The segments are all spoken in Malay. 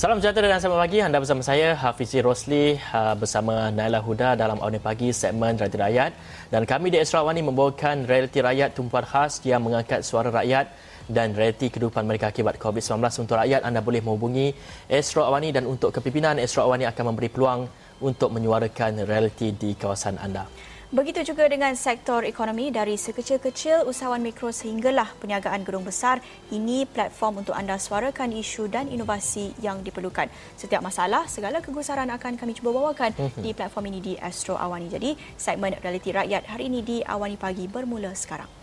Salam sejahtera dan selamat pagi. Anda bersama saya Hafizi Rosli uh, bersama Naila Huda dalam Awani Pagi segmen Realiti Rakyat dan kami di Esra Awani membawakan Realiti Rakyat tumpuan khas yang mengangkat suara rakyat dan realiti kehidupan mereka akibat COVID-19 untuk rakyat. Anda boleh menghubungi Esra Awani dan untuk kepimpinan Esra Awani akan memberi peluang untuk menyuarakan realiti di kawasan anda. Begitu juga dengan sektor ekonomi dari sekecil-kecil usahawan mikro sehinggalah perniagaan gedung besar. Ini platform untuk anda suarakan isu dan inovasi yang diperlukan. Setiap masalah, segala kegusaran akan kami cuba bawakan mhm. di platform ini di Astro Awani. Jadi, segmen Realiti Rakyat hari ini di Awani Pagi bermula sekarang.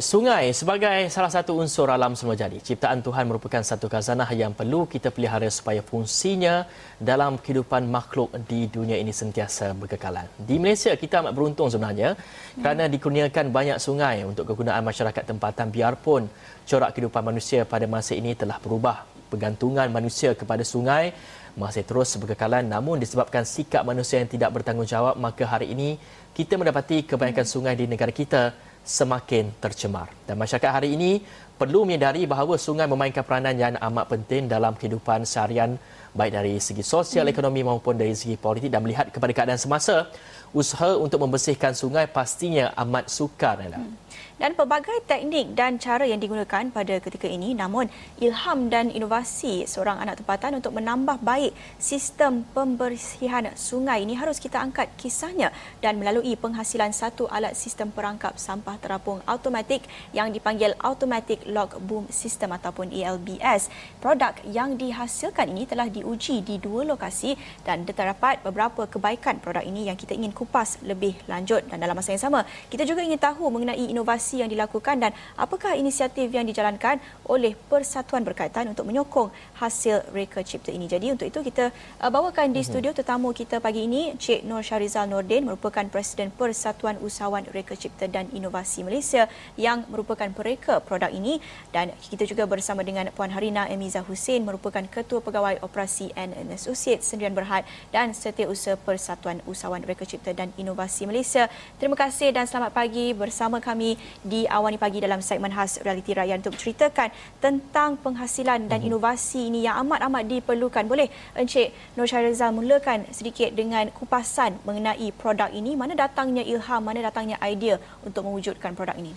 Sungai sebagai salah satu unsur alam semula jadi. Ciptaan Tuhan merupakan satu khazanah yang perlu kita pelihara supaya fungsinya dalam kehidupan makhluk di dunia ini sentiasa berkekalan. Di Malaysia, kita amat beruntung sebenarnya kerana dikurniakan banyak sungai untuk kegunaan masyarakat tempatan biarpun corak kehidupan manusia pada masa ini telah berubah. Pergantungan manusia kepada sungai masih terus berkekalan namun disebabkan sikap manusia yang tidak bertanggungjawab maka hari ini kita mendapati kebanyakan sungai di negara kita semakin tercemar. Dan masyarakat hari ini perlu menyedari bahawa sungai memainkan peranan yang amat penting dalam kehidupan seharian baik dari segi sosial, ekonomi maupun dari segi politik dan melihat kepada keadaan semasa, usaha untuk membersihkan sungai pastinya amat sukar. Hmm dan pelbagai teknik dan cara yang digunakan pada ketika ini namun ilham dan inovasi seorang anak tempatan untuk menambah baik sistem pembersihan sungai ini harus kita angkat kisahnya dan melalui penghasilan satu alat sistem perangkap sampah terapung automatik yang dipanggil Automatic Log Boom System ataupun ALBS. Produk yang dihasilkan ini telah diuji di dua lokasi dan terdapat beberapa kebaikan produk ini yang kita ingin kupas lebih lanjut dan dalam masa yang sama kita juga ingin tahu mengenai inovasi inovasi yang dilakukan dan apakah inisiatif yang dijalankan oleh persatuan berkaitan untuk menyokong hasil reka cipta ini. Jadi untuk itu kita uh, bawakan di mhm. studio tetamu kita pagi ini Cik Nur Syarizal Nordin merupakan Presiden Persatuan Usahawan Reka Cipta dan Inovasi Malaysia yang merupakan pereka produk ini dan kita juga bersama dengan Puan Harina Emiza Hussein merupakan Ketua Pegawai Operasi and Associates Sendirian Berhad dan Setiausaha Persatuan Usahawan Reka Cipta dan Inovasi Malaysia. Terima kasih dan selamat pagi bersama kami di Awani Pagi dalam segmen khas Realiti Rakyat untuk menceritakan tentang penghasilan dan mhm. inovasi ini yang amat-amat diperlukan. Boleh Encik Nur Syahrizal mulakan sedikit dengan kupasan mengenai produk ini, mana datangnya ilham, mana datangnya idea untuk mewujudkan produk ini?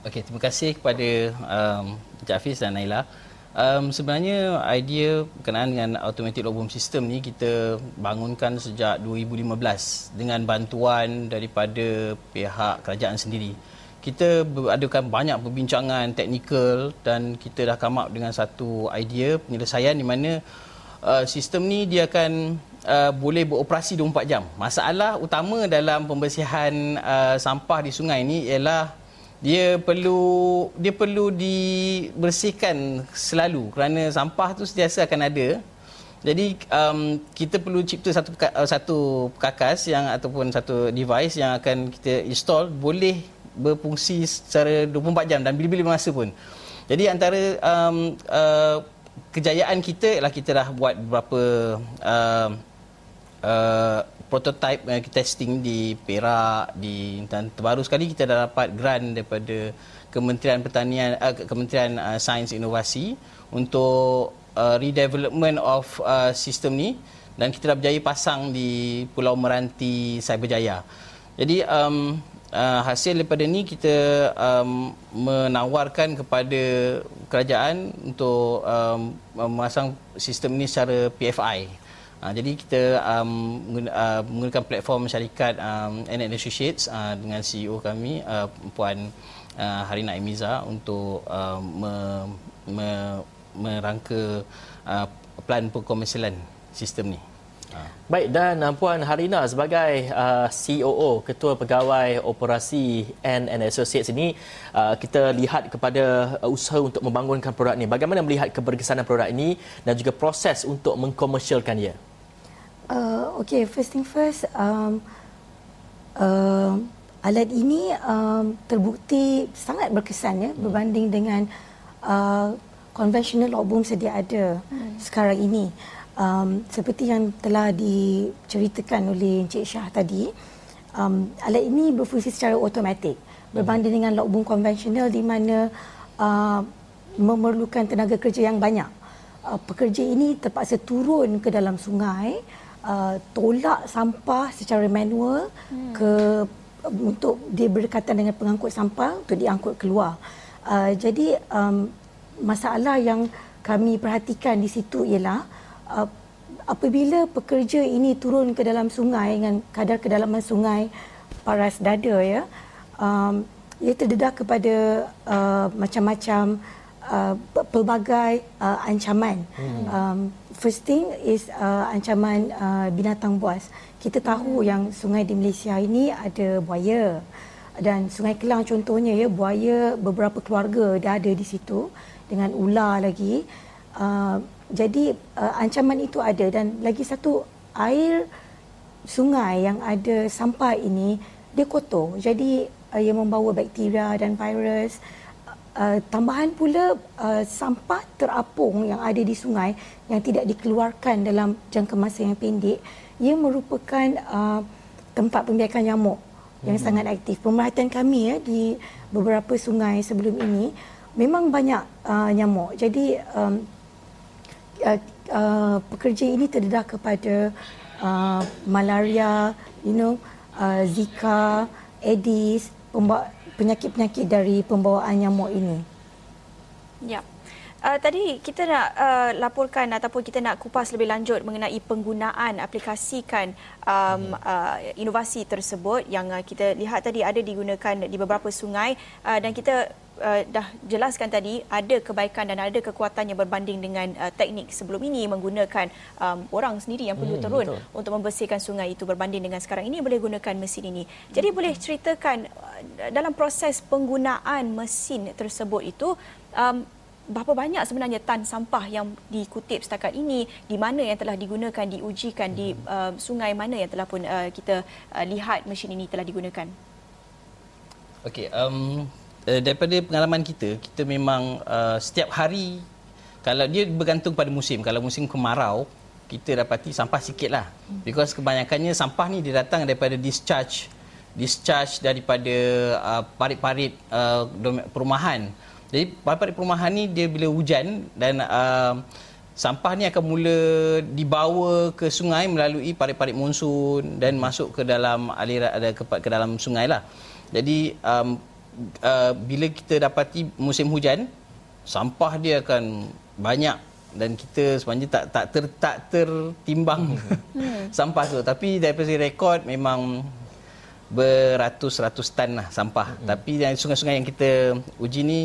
Okey, terima kasih kepada um, Encik Hafiz dan Naila. Um, sebenarnya idea berkenaan dengan automatic log boom system ni kita bangunkan sejak 2015 dengan bantuan daripada pihak kerajaan sendiri kita adakan banyak perbincangan teknikal dan kita dah come up dengan satu idea penyelesaian di mana uh, sistem ni dia akan uh, boleh beroperasi 24 jam. Masalah utama dalam pembersihan uh, sampah di sungai ni ialah dia perlu dia perlu dibersihkan selalu kerana sampah tu sentiasa akan ada. Jadi um, kita perlu cipta satu uh, satu perkakas yang ataupun satu device yang akan kita install boleh berfungsi secara 24 jam dan bila-bila masa pun. Jadi antara um, uh, kejayaan kita ialah kita dah buat beberapa uh, uh, prototype uh, testing di Perak di dan terbaru sekali kita dah dapat grant daripada Kementerian Pertanian uh, Kementerian uh, Sains Inovasi untuk uh, redevelopment of uh, sistem ni dan kita dah berjaya pasang di Pulau Meranti Cyberjaya. Jadi um, uh, hasil daripada ni kita um, menawarkan kepada kerajaan untuk um, memasang sistem ini secara PFI. Uh, jadi kita um, uh, menggunakan platform syarikat um, NN Associates uh, dengan CEO kami uh, Puan uh, Harina Emiza untuk uh, me, me, merangka uh, plan perkomersialan sistem ni. Baik dan uh, Puan Harina sebagai uh, COO Ketua Pegawai Operasi N Associates ini uh, kita lihat kepada uh, usaha untuk membangunkan produk ini. Bagaimana melihat keberkesanan produk ini dan juga proses untuk mengkomersialkan ia? Uh, okay, first thing first, um, uh, alat ini um, terbukti sangat berkesan ya hmm. berbanding dengan uh, conventional album sedia ada hmm. sekarang ini um, seperti yang telah diceritakan oleh Encik Syah tadi um, alat ini berfungsi secara automatik berbanding dengan logboom konvensional di mana uh, memerlukan tenaga kerja yang banyak. Uh, pekerja ini terpaksa turun ke dalam sungai, uh, tolak sampah secara manual hmm. ke untuk dia berdekatan dengan pengangkut sampah untuk diangkut keluar. Uh, jadi um, masalah yang kami perhatikan di situ ialah uh, apabila pekerja ini turun ke dalam sungai dengan kadar kedalaman sungai paras dada ya um, ia terdedah kepada uh, macam-macam uh, pelbagai uh, ancaman. Hmm. Um, first thing is uh, ancaman uh, binatang buas. Kita tahu hmm. yang sungai di Malaysia ini ada buaya dan Sungai Kelang contohnya ya buaya beberapa keluarga dah ada di situ dengan ular lagi. Uh, jadi uh, ancaman itu ada dan lagi satu air sungai yang ada sampah ini dia kotor. Jadi uh, yang membawa bakteria dan virus. Uh, tambahan pula uh, sampah terapung yang ada di sungai yang tidak dikeluarkan dalam jangka masa yang pendek ia merupakan uh, tempat pembiakan nyamuk yang hmm. sangat aktif. Pemerhatian kami ya di beberapa sungai sebelum ini memang banyak uh, nyamuk. Jadi um, uh, uh, pekerja ini terdedah kepada uh, malaria, you know, uh, Zika, Aedes, penyakit-penyakit dari pembawaan nyamuk ini. Ya. Uh, tadi kita nak uh, laporkan ataupun kita nak kupas lebih lanjut mengenai penggunaan aplikasikan um, uh, inovasi tersebut yang uh, kita lihat tadi ada digunakan di beberapa sungai uh, dan kita uh, dah jelaskan tadi ada kebaikan dan ada kekuatan yang berbanding dengan uh, teknik sebelum ini menggunakan um, orang sendiri yang perlu hmm, turun betul. untuk membersihkan sungai itu berbanding dengan sekarang ini boleh gunakan mesin ini. Jadi hmm. boleh ceritakan uh, dalam proses penggunaan mesin tersebut itu um, berapa banyak sebenarnya tan sampah yang dikutip setakat ini di mana yang telah digunakan diujikan di uh, sungai mana yang telah pun uh, kita uh, lihat mesin ini telah digunakan. Okey, um, uh, daripada pengalaman kita, kita memang uh, setiap hari kalau dia bergantung pada musim. Kalau musim kemarau, kita dapati sampah sikitlah. Because kebanyakannya sampah ni dia datang daripada discharge discharge daripada uh, parit-parit uh, perumahan. Jadi parit-parit perumahan ni dia bila hujan dan uh, sampah ni akan mula dibawa ke sungai melalui parit-parit monsun dan masuk ke dalam aliran ke, ke dalam sungai lah. Jadi um, uh, bila kita dapati musim hujan sampah dia akan banyak dan kita sebenarnya tak tak ter, tak tertimbang hmm. sampah tu. Tapi daripada rekod memang beratus-ratus tan lah sampah. Hmm. tapi yang sungai-sungai yang kita uji ni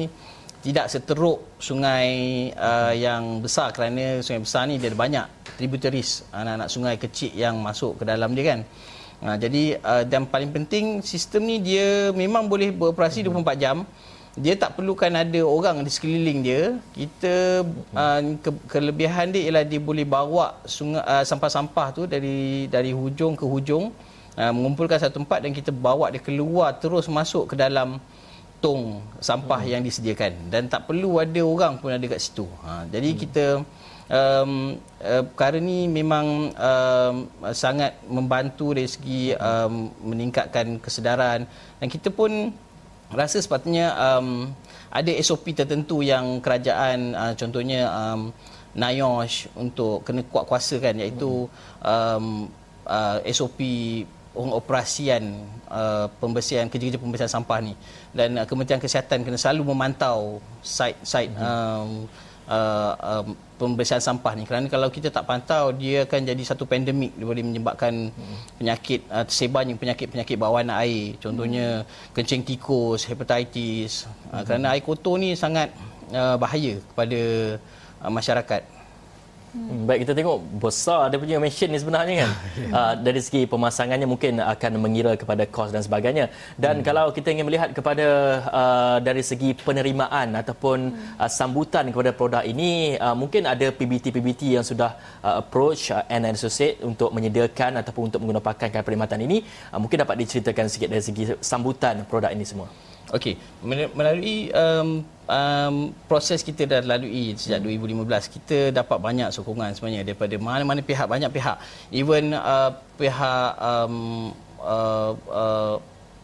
tidak seteruk sungai uh, yang besar. Kerana sungai besar ni dia ada banyak tributaries anak-anak sungai kecil yang masuk ke dalam dia kan Ha, jadi uh, dan paling penting sistem ni dia memang boleh beroperasi 24 jam. Dia tak perlukan ada orang di sekeliling dia. Kita uh, ke, kelebihan dia ialah dia boleh bawa sungai uh, sampah-sampah tu dari dari hujung ke hujung uh, mengumpulkan satu tempat dan kita bawa dia keluar terus masuk ke dalam tong sampah hmm. yang disediakan dan tak perlu ada orang pun ada kat situ. Ha, jadi hmm. kita um, uh, perkara ni memang um, sangat membantu dari segi um, meningkatkan kesedaran. Dan kita pun rasa sepatutnya um, ada SOP tertentu yang kerajaan uh, contohnya um, NIOSH untuk kena kuat kuasa kan iaitu um, uh, SOP pengoperasian uh, pembersihan kerja-kerja pembersihan sampah ni. Dan uh, Kementerian Kesihatan kena selalu memantau site-site um, uh, um, pembersihan sampah ni kerana kalau kita tak pantau dia akan jadi satu pandemik dia boleh menyebabkan hmm. penyakit uh, tersebarnya penyakit-penyakit bawaan air contohnya hmm. kencing tikus hepatitis uh, uh, kerana air kotor ni sangat uh, bahaya kepada uh, masyarakat Hmm. Baik kita tengok besar dia punya mesin ni sebenarnya kan. uh, dari segi pemasangannya mungkin akan mengira kepada kos dan sebagainya. Dan hmm. kalau kita ingin melihat kepada uh, dari segi penerimaan ataupun hmm. uh, sambutan kepada produk ini uh, mungkin ada PBT-PBT yang sudah uh, approach uh, and Associate untuk menyediakan ataupun untuk menggunakan perkhidmatan ini. Uh, mungkin dapat diceritakan sikit dari segi sambutan produk ini semua. Okey, melalui um, um, proses kita dah lalui sejak hmm. 2015, kita dapat banyak sokongan sebenarnya daripada mana-mana pihak, banyak pihak. Even uh, pihak um, uh, uh,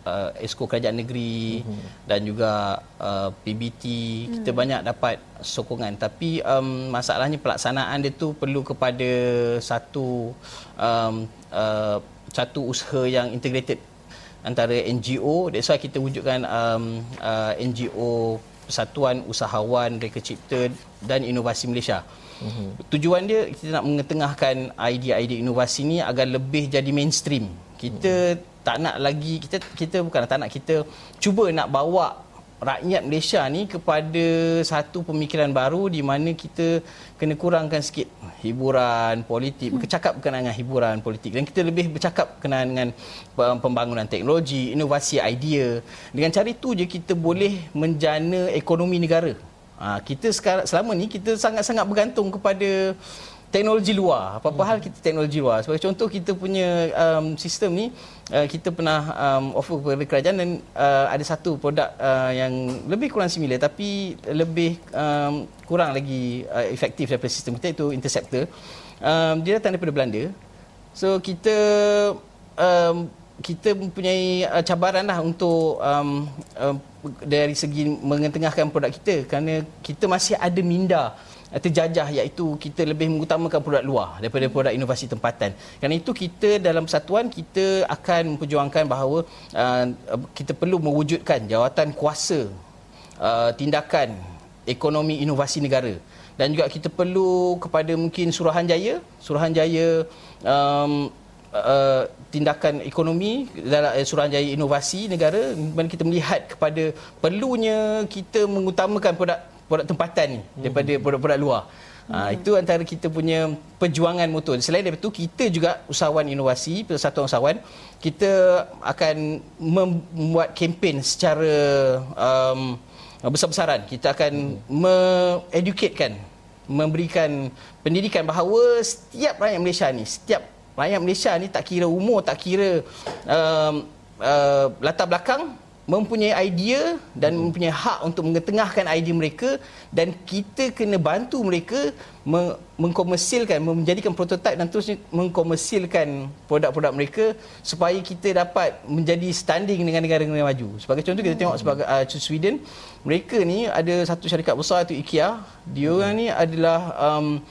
uh, Esko Kerajaan Negeri mm-hmm. dan juga uh, PBT mm. kita banyak dapat sokongan tapi um, masalahnya pelaksanaan dia tu perlu kepada satu um, uh, satu usaha yang integrated antara NGO that's why kita wujudkan um, uh, NGO Persatuan Usahawan Reka Cipta dan Inovasi Malaysia. Mm-hmm. Tujuan dia kita nak mengetengahkan idea-idea inovasi ni agar lebih jadi mainstream. Kita mm-hmm tak nak lagi kita kita bukan tak nak kita cuba nak bawa rakyat Malaysia ni kepada satu pemikiran baru di mana kita kena kurangkan sikit hiburan politik hmm. bercakap berkenaan dengan hiburan politik. Dan kita lebih bercakap berkenaan dengan pembangunan teknologi inovasi idea. Dengan cara itu je kita boleh menjana ekonomi negara. Ha, kita sekarang selama ni kita sangat-sangat bergantung kepada teknologi luar. Apa-apa hal kita teknologi luar. Sebagai contoh kita punya um, sistem ni uh, kita pernah um, offer kepada kerajaan dan uh, ada satu produk uh, yang lebih kurang similar tapi lebih um, kurang lagi uh, efektif daripada sistem kita itu interceptor. Um, dia datang daripada Belanda. So kita um, kita mempunyai uh, cabaran lah untuk um, uh, dari segi mengetengahkan produk kita kerana kita masih ada minda terjajah iaitu kita lebih mengutamakan produk luar daripada produk inovasi tempatan. Kerana itu kita dalam persatuan kita akan memperjuangkan bahawa uh, kita perlu mewujudkan jawatan kuasa uh, tindakan ekonomi inovasi negara dan juga kita perlu kepada mungkin Suruhanjaya, Suruhanjaya um, Uh, tindakan ekonomi dalam uh, Suruhanjaya Inovasi Negara mana kita melihat kepada perlunya kita mengutamakan produk produk tempatan ni daripada hmm. produk-produk luar. Ha, itu antara kita punya perjuangan motor. Selain daripada itu, kita juga usahawan inovasi, persatuan usahawan, kita akan membuat kempen secara um, besar-besaran. Kita akan hmm. me-educatekan, memberikan pendidikan bahawa setiap rakyat Malaysia ni, setiap rakyat Malaysia ni tak kira umur, tak kira um, uh, latar belakang, mempunyai idea dan hmm. mempunyai hak untuk mengetengahkan idea mereka dan kita kena bantu mereka mengkomersilkan menjadikan prototipe dan terus mengkomersilkan produk-produk mereka supaya kita dapat menjadi standing dengan negara-negara maju. Sebagai contoh kita tengok sebagai uh, Sweden, mereka ni ada satu syarikat besar itu IKEA. Dia orang ni adalah um,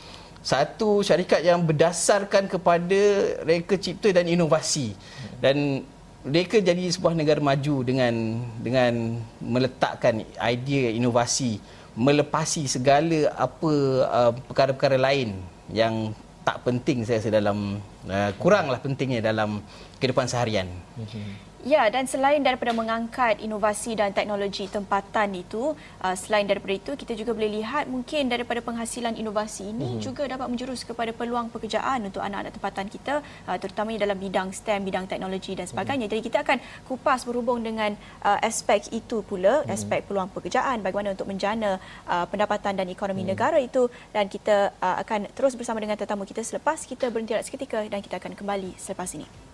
satu syarikat yang berdasarkan kepada reka cipta dan inovasi. Dan mereka jadi sebuah negara maju dengan dengan meletakkan idea inovasi melepasi segala apa uh, perkara-perkara lain yang tak penting saya rasa dalam uh, kuranglah pentingnya dalam kehidupan seharian. Mm-hmm. Ya, dan selain daripada mengangkat inovasi dan teknologi tempatan itu, uh, selain daripada itu, kita juga boleh lihat mungkin daripada penghasilan inovasi ini hmm. juga dapat menjurus kepada peluang pekerjaan untuk anak-anak tempatan kita, uh, terutamanya dalam bidang STEM, bidang teknologi dan sebagainya. Hmm. Jadi kita akan kupas berhubung dengan uh, aspek itu pula, hmm. aspek peluang pekerjaan, bagaimana untuk menjana pendapatan dan ekonomi hmm. negara itu dan kita akan terus bersama dengan tetamu kita selepas kita berhenti seketika dan kita akan kembali selepas ini.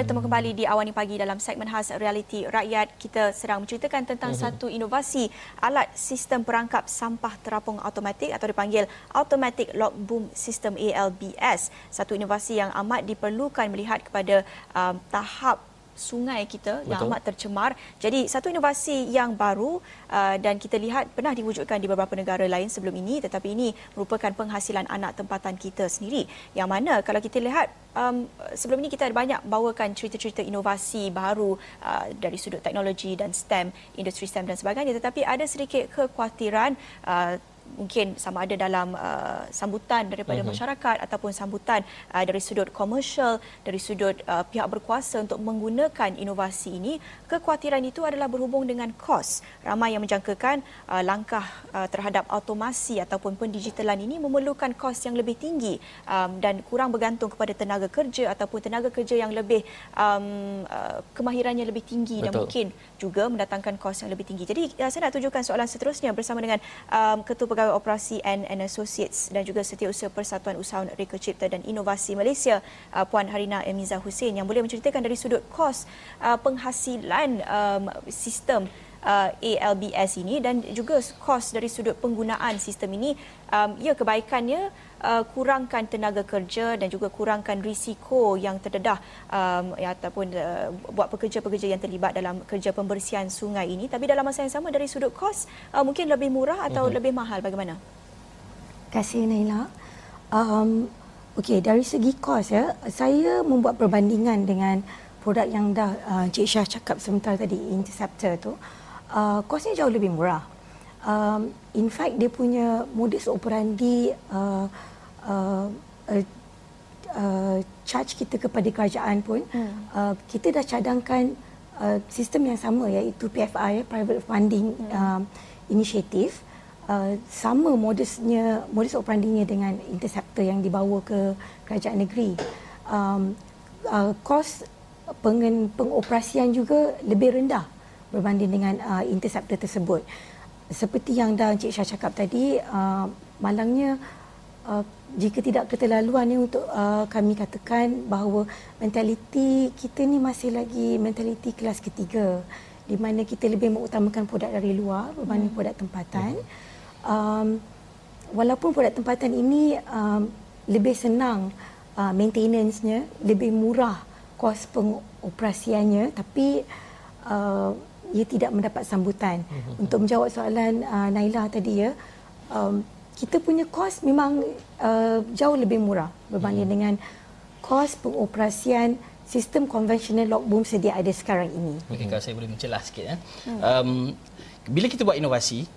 Bertemu kembali di Awani Pagi dalam segmen khas Realiti Rakyat. Kita sedang menceritakan tentang mm-hmm. satu inovasi alat sistem perangkap sampah terapung automatik atau dipanggil Automatic Log Boom System ALBS. Satu inovasi yang amat diperlukan melihat kepada um, tahap sungai kita Betul. yang amat tercemar. Jadi satu inovasi yang baru uh, dan kita lihat pernah diwujudkan di beberapa negara lain sebelum ini tetapi ini merupakan penghasilan anak tempatan kita sendiri. Yang mana kalau kita lihat um, sebelum ini kita ada banyak bawakan cerita-cerita inovasi baru uh, dari sudut teknologi dan STEM, industri STEM dan sebagainya tetapi ada sedikit kekhawatiran uh, mungkin sama ada dalam uh, sambutan daripada uh-huh. masyarakat ataupun sambutan uh, dari sudut komersial dari sudut uh, pihak berkuasa untuk menggunakan inovasi ini kekhawatiran itu adalah berhubung dengan kos ramai yang menjangkakan uh, langkah uh, terhadap automasi ataupun pendigitalan ini memerlukan kos yang lebih tinggi um, dan kurang bergantung kepada tenaga kerja ataupun tenaga kerja yang lebih um, uh, kemahirannya lebih tinggi Betul. dan mungkin juga mendatangkan kos yang lebih tinggi jadi uh, saya nak tunjukkan soalan seterusnya bersama dengan um, ketua Pegawai Operasi and, and Associates dan juga Setiausaha Persatuan Usahawan Reka Cipta dan Inovasi Malaysia uh, Puan Harina Emiza Hussein yang boleh menceritakan dari sudut kos uh, penghasilan um, sistem uh, ALBS ini dan juga kos dari sudut penggunaan sistem ini. Um, ya kebaikannya uh, kurangkan tenaga kerja dan juga kurangkan risiko yang terdedah um, ya, ataupun uh, buat pekerja-pekerja yang terlibat dalam kerja pembersihan sungai ini tapi dalam masa yang sama dari sudut kos uh, mungkin lebih murah atau uh-huh. lebih mahal bagaimana? Terima kasih Naila. Um, Okey, dari segi kos ya, saya membuat perbandingan dengan produk yang dah uh, Cik Syah cakap sebentar tadi, Interceptor tu. Uh, kosnya jauh lebih murah. Um, in fact, dia punya modus operandi uh, uh, uh, uh, charge kita kepada kerajaan pun hmm. uh, kita dah cadangkan uh, sistem yang sama iaitu PFI private funding hmm. uh, initiative uh, sama modusnya modus operandinya dengan interceptor yang dibawa ke kerajaan negeri um, uh, kos pengen, pengoperasian juga lebih rendah berbanding dengan uh, interceptor tersebut seperti yang dah Encik Syah cakap tadi uh, malangnya uh, jika tidak keterlaluan ni untuk uh, kami katakan bahawa mentaliti kita ni masih lagi mentaliti kelas ketiga di mana kita lebih mengutamakan produk dari luar berbanding hmm. produk tempatan. Um, walaupun produk tempatan ini um, lebih senang uh, maintenance-nya, lebih murah kos pengoperasiannya tapi uh, ia tidak mendapat sambutan. Hmm. Untuk menjawab soalan uh, Naila tadi ya, um, kita punya kos memang uh, jauh lebih murah berbanding hmm. dengan kos pengoperasian sistem konvensional lock boom sedia ada sekarang ini. Okey, kalau saya boleh mencelah sikit ya. Hmm. Um, bila kita buat inovasi,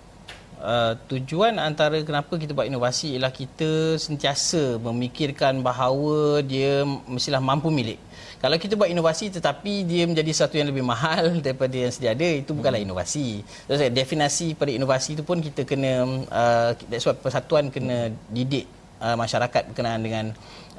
uh, tujuan antara kenapa kita buat inovasi ialah kita sentiasa memikirkan bahawa dia mestilah mampu milik. Kalau kita buat inovasi tetapi dia menjadi satu yang lebih mahal daripada yang sedia ada, itu bukanlah hmm. inovasi. Jadi definasi pada inovasi itu pun kita kena uh, that's why persatuan kena didik uh, masyarakat berkenaan dengan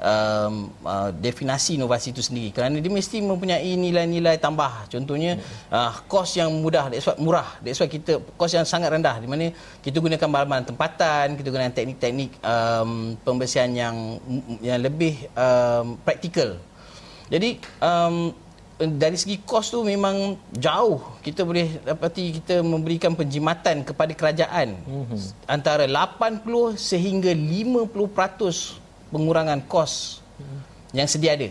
um, uh, definisi inovasi itu sendiri. Kerana dia mesti mempunyai nilai-nilai tambah. Contohnya uh, kos yang mudah that's why murah. That's why kita kos yang sangat rendah. Di mana kita gunakan bahan-bahan tempatan kita gunakan teknik-teknik um, pembersihan yang yang lebih um, praktikal. Jadi um, dari segi kos tu memang jauh kita boleh dapati kita memberikan penjimatan kepada kerajaan mm-hmm. antara 80 sehingga 50% pengurangan kos mm-hmm. yang sedia ada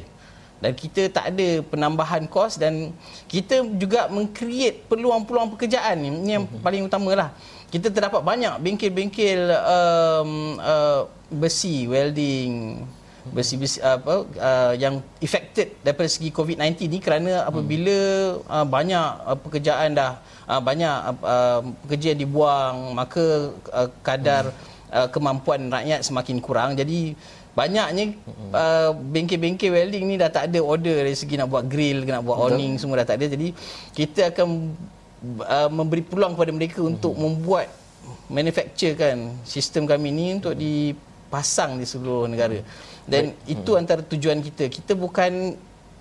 dan kita tak ada penambahan kos dan kita juga mengcreate peluang-peluang pekerjaan ini yang mm-hmm. paling utamalah kita terdapat banyak bengkel-bengkel um, uh, besi welding besi-besi apa uh, yang affected daripada segi COVID-19 ni kerana apabila uh, banyak uh, pekerjaan dah uh, banyak uh, pekerja yang dibuang maka uh, kadar uh, kemampuan rakyat semakin kurang. Jadi banyaknya uh, bengkel-bengkel welding ni dah tak ada order dari segi nak buat grill nak buat awning semua dah tak ada. Jadi kita akan uh, memberi peluang kepada mereka untuk membuat manufacture kan sistem kami ni untuk dipasang di seluruh negara dan Baik. itu hmm. antara tujuan kita kita bukan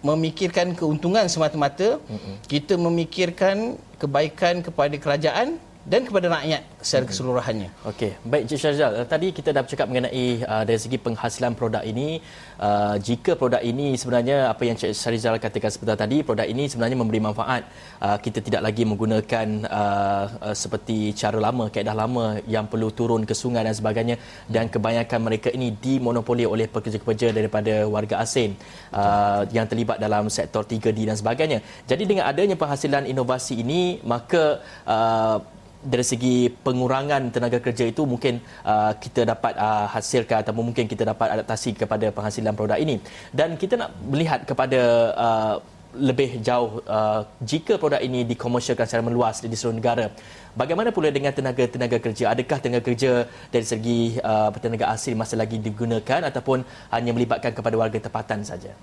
memikirkan keuntungan semata-mata hmm. kita memikirkan kebaikan kepada kerajaan dan kepada rakyat secara keseluruhannya. Okey, baik Cik Syazal. Tadi kita dah bercakap mengenai uh, dari segi penghasilan produk ini. Uh, jika produk ini sebenarnya apa yang Cik Syazal katakan sebentar tadi, produk ini sebenarnya memberi manfaat. Uh, kita tidak lagi menggunakan uh, uh, seperti cara lama, kaedah lama yang perlu turun ke sungai dan sebagainya. Dan kebanyakan mereka ini dimonopoli oleh pekerja-pekerja daripada warga asing uh, yang terlibat dalam sektor 3D dan sebagainya. Jadi dengan adanya penghasilan inovasi ini, maka uh, dari segi pengurangan tenaga kerja itu mungkin uh, kita dapat uh, hasilkan atau mungkin kita dapat adaptasi kepada penghasilan produk ini. Dan kita nak melihat kepada uh, lebih jauh uh, jika produk ini dikomersialkan secara meluas di seluruh negara bagaimana pula dengan tenaga-tenaga kerja? Adakah tenaga kerja dari segi uh, tenaga asing masih lagi digunakan ataupun hanya melibatkan kepada warga tempatan saja?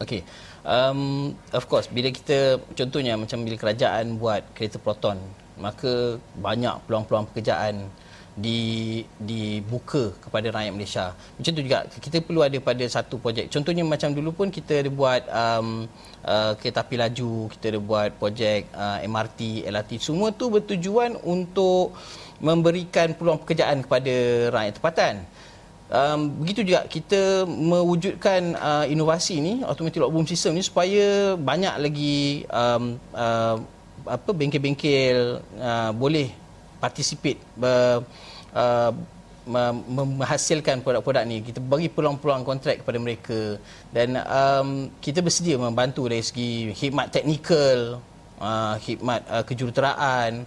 Okey. Um, of course bila kita contohnya macam bila kerajaan buat kereta proton maka banyak peluang-peluang pekerjaan di dibuka kepada rakyat Malaysia. Macam tu juga kita perlu ada pada satu projek. Contohnya macam dulu pun kita ada buat um, uh, kereta api laju, kita ada buat projek uh, MRT, LRT. Semua tu bertujuan untuk memberikan peluang pekerjaan kepada rakyat tempatan. Um, begitu juga kita mewujudkan uh, inovasi ni automatic lock boom system ni supaya banyak lagi um, uh, apa bengkel-bengkel uh, boleh participate ber, uh, menghasilkan produk-produk ni. Kita bagi peluang-peluang kontrak kepada mereka. Dan um, kita bersedia membantu dari segi khidmat teknikal uh, khidmat uh, kejuruteraan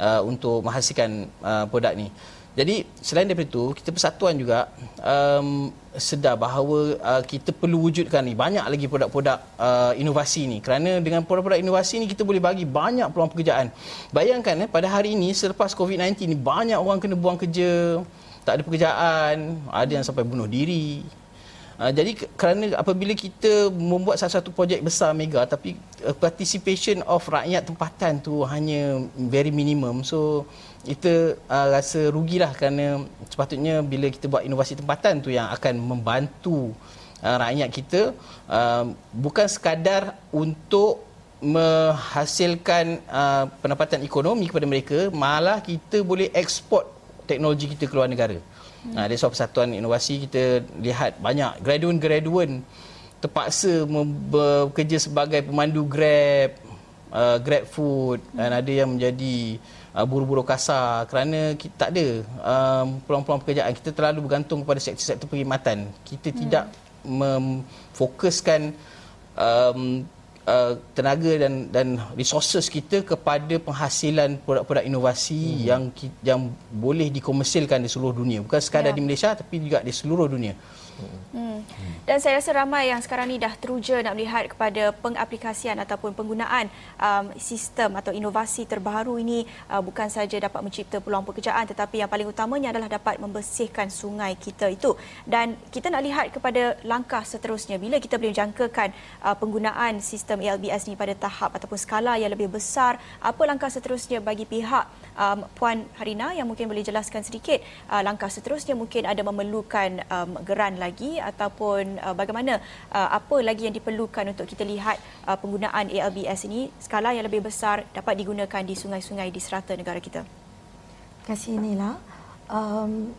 uh, untuk menghasilkan uh, produk ni jadi selain daripada itu kita persatuan juga um, sedar bahawa uh, kita perlu wujudkan ni banyak lagi produk-produk uh, inovasi ni kerana dengan produk-produk inovasi ni kita boleh bagi banyak peluang pekerjaan. Bayangkan eh pada hari ini selepas COVID-19 ni banyak orang kena buang kerja, tak ada pekerjaan, ada yang sampai bunuh diri. Uh, jadi kerana apabila kita membuat satu-satu projek besar mega tapi uh, participation of rakyat tempatan tu hanya very minimum so kita uh, rasa rugilah kerana sepatutnya bila kita buat inovasi tempatan tu yang akan membantu uh, rakyat kita uh, bukan sekadar untuk menghasilkan uh, pendapatan ekonomi kepada mereka malah kita boleh ekspor teknologi kita ke luar negara. Hmm. Nah, dari sebab persatuan inovasi kita lihat banyak graduan-graduan terpaksa bekerja sebagai pemandu Grab, uh, Grab Food hmm. dan ada yang menjadi uh, buru-buru kasar kerana kita tak ada um, peluang-peluang pekerjaan. Kita terlalu bergantung kepada sektor-sektor perkhidmatan. Kita hmm. tidak memfokuskan um, uh, tenaga dan dan resources kita kepada penghasilan produk-produk inovasi hmm. yang yang boleh dikomersilkan di seluruh dunia bukan sekadar ya. di Malaysia tapi juga di seluruh dunia. Hmm. Dan saya rasa ramai yang sekarang ni dah teruja nak melihat kepada pengaplikasian ataupun penggunaan um, sistem atau inovasi terbaru ini uh, bukan saja dapat mencipta peluang pekerjaan tetapi yang paling utamanya adalah dapat membersihkan sungai kita itu. Dan kita nak lihat kepada langkah seterusnya bila kita boleh jangkakan uh, penggunaan sistem ALBS ini pada tahap ataupun skala yang lebih besar, apa langkah seterusnya bagi pihak um, Puan Harina yang mungkin boleh jelaskan sedikit uh, langkah seterusnya mungkin ada memerlukan um, geran lagi ataupun uh, bagaimana uh, apa lagi yang diperlukan untuk kita lihat uh, penggunaan ALBS ini skala yang lebih besar dapat digunakan di sungai-sungai di serata negara kita. Terima kasih Nila. Um,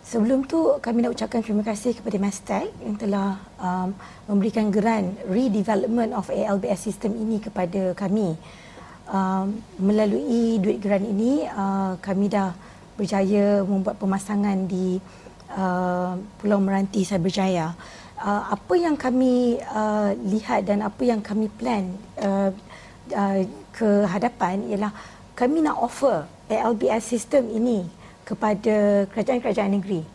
sebelum tu kami nak ucapkan terima kasih kepada Mastek yang telah um, memberikan geran redevelopment of ALBS system ini kepada kami. Um, melalui duit geran ini uh, kami dah berjaya membuat pemasangan di Uh, Pulau Meranti Cyberjaya. Uh, apa yang kami uh, lihat dan apa yang kami plan uh, uh, ke hadapan ialah kami nak offer ALBS system ini kepada kerajaan-kerajaan negeri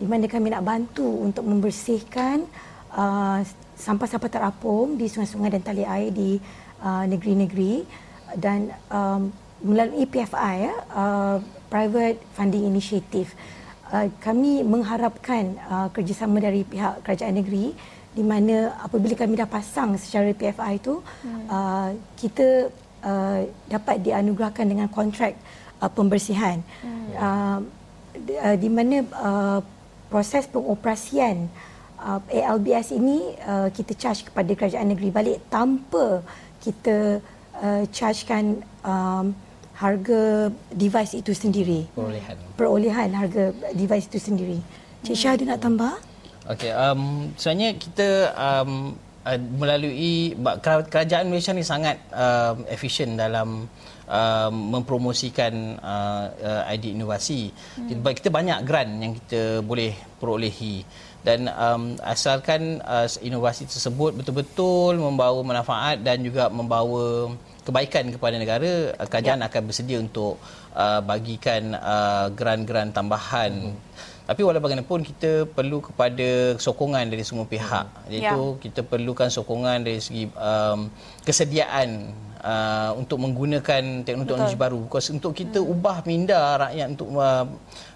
di mana kami nak bantu untuk membersihkan uh, sampah-sampah terapung di sungai-sungai dan tali air di uh, negeri-negeri dan um, melalui PFI uh, Private Funding Initiative uh, kami mengharapkan uh, kerjasama dari pihak kerajaan negeri di mana apabila kami dah pasang secara PFI itu hmm. uh, kita uh, dapat dianugerahkan dengan kontrak uh, pembersihan hmm. uh, di, uh, di mana uh, proses pengoperasian uh, ALBS ini uh, kita charge kepada kerajaan negeri balik tanpa kita uh, chargekan um, harga device itu sendiri. Perolehan. Perolehan harga device itu sendiri. Cik Syah ada nak tambah? Okey, um, sebenarnya kita um, uh, melalui kerajaan Malaysia ni sangat um, efisien dalam um, mempromosikan uh, uh, idea inovasi. Hmm. Kita banyak grant yang kita boleh perolehi dan um, asalkan uh, inovasi tersebut betul-betul membawa manfaat dan juga membawa kebaikan kepada negara kerajaan ya. akan bersedia untuk uh, bagikan uh, geran-geran tambahan hmm. tapi walaupun bagaimanapun kita perlu kepada sokongan dari semua pihak hmm. iaitu ya. kita perlukan sokongan dari segi um, kesediaan uh, untuk menggunakan teknologi baru. Because untuk kita hmm. ubah minda rakyat untuk uh,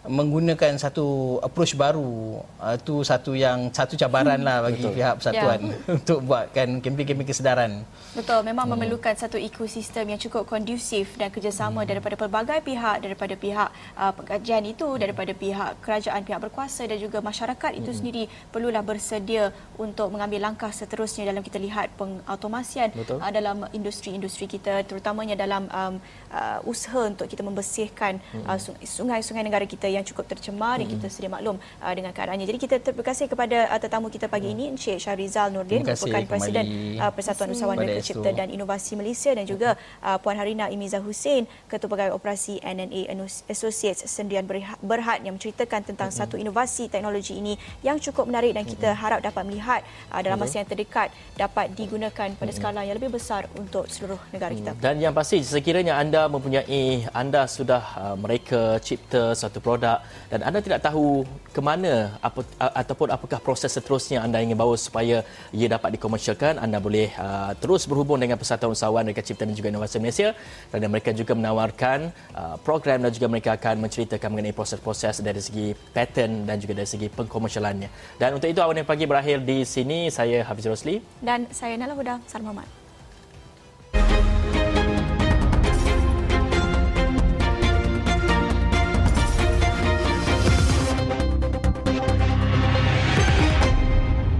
menggunakan satu approach baru itu uh, satu yang satu cabaran lah bagi Betul. pihak persatuan yeah. untuk buatkan kempen-kempen kesedaran. Betul, memang hmm. memerlukan satu ekosistem yang cukup kondusif dan kerjasama hmm. daripada pelbagai pihak, daripada pihak uh, pengkajian itu, daripada pihak kerajaan, pihak berkuasa dan juga masyarakat itu hmm. sendiri perlulah bersedia untuk mengambil langkah seterusnya dalam kita lihat pengautomasian uh, dalam industri-industri kita, terutamanya dalam um, uh, usaha untuk kita membersihkan hmm. uh, sungai-sungai negara kita yang cukup tercemar hmm. kita sedia maklum uh, dengan keadaannya. Jadi kita terima kasih kepada uh, tetamu kita pagi hmm. ini Encik Syahrizal Nurdin merupakan Presiden uh, Persatuan Usahawan Mereka Cipta dan Inovasi Malaysia dan juga uh, Puan Harina Imiza Hussein Ketua Pegawai Operasi NNA Associates Sendirian Berhad yang menceritakan tentang hmm. satu inovasi teknologi ini yang cukup menarik dan kita hmm. harap dapat melihat uh, dalam masa yang terdekat dapat digunakan pada skala yang lebih besar untuk seluruh negara kita. Dan yang pasti sekiranya anda mempunyai anda sudah uh, mereka cipta satu produk dan anda tidak tahu ke mana apa, ataupun apakah proses seterusnya anda ingin bawa supaya ia dapat dikomersialkan anda boleh uh, terus berhubung dengan Persatuan Usahawan Mereka Cipta dan juga Inovasi Malaysia. Kerana mereka juga menawarkan uh, program dan juga mereka akan menceritakan mengenai proses-proses dari segi patent dan juga dari segi pengkomersialannya. Dan untuk itu awal pagi berakhir di sini. Saya Hafiz Rosli. Dan saya Nala Huda Salam Muhammad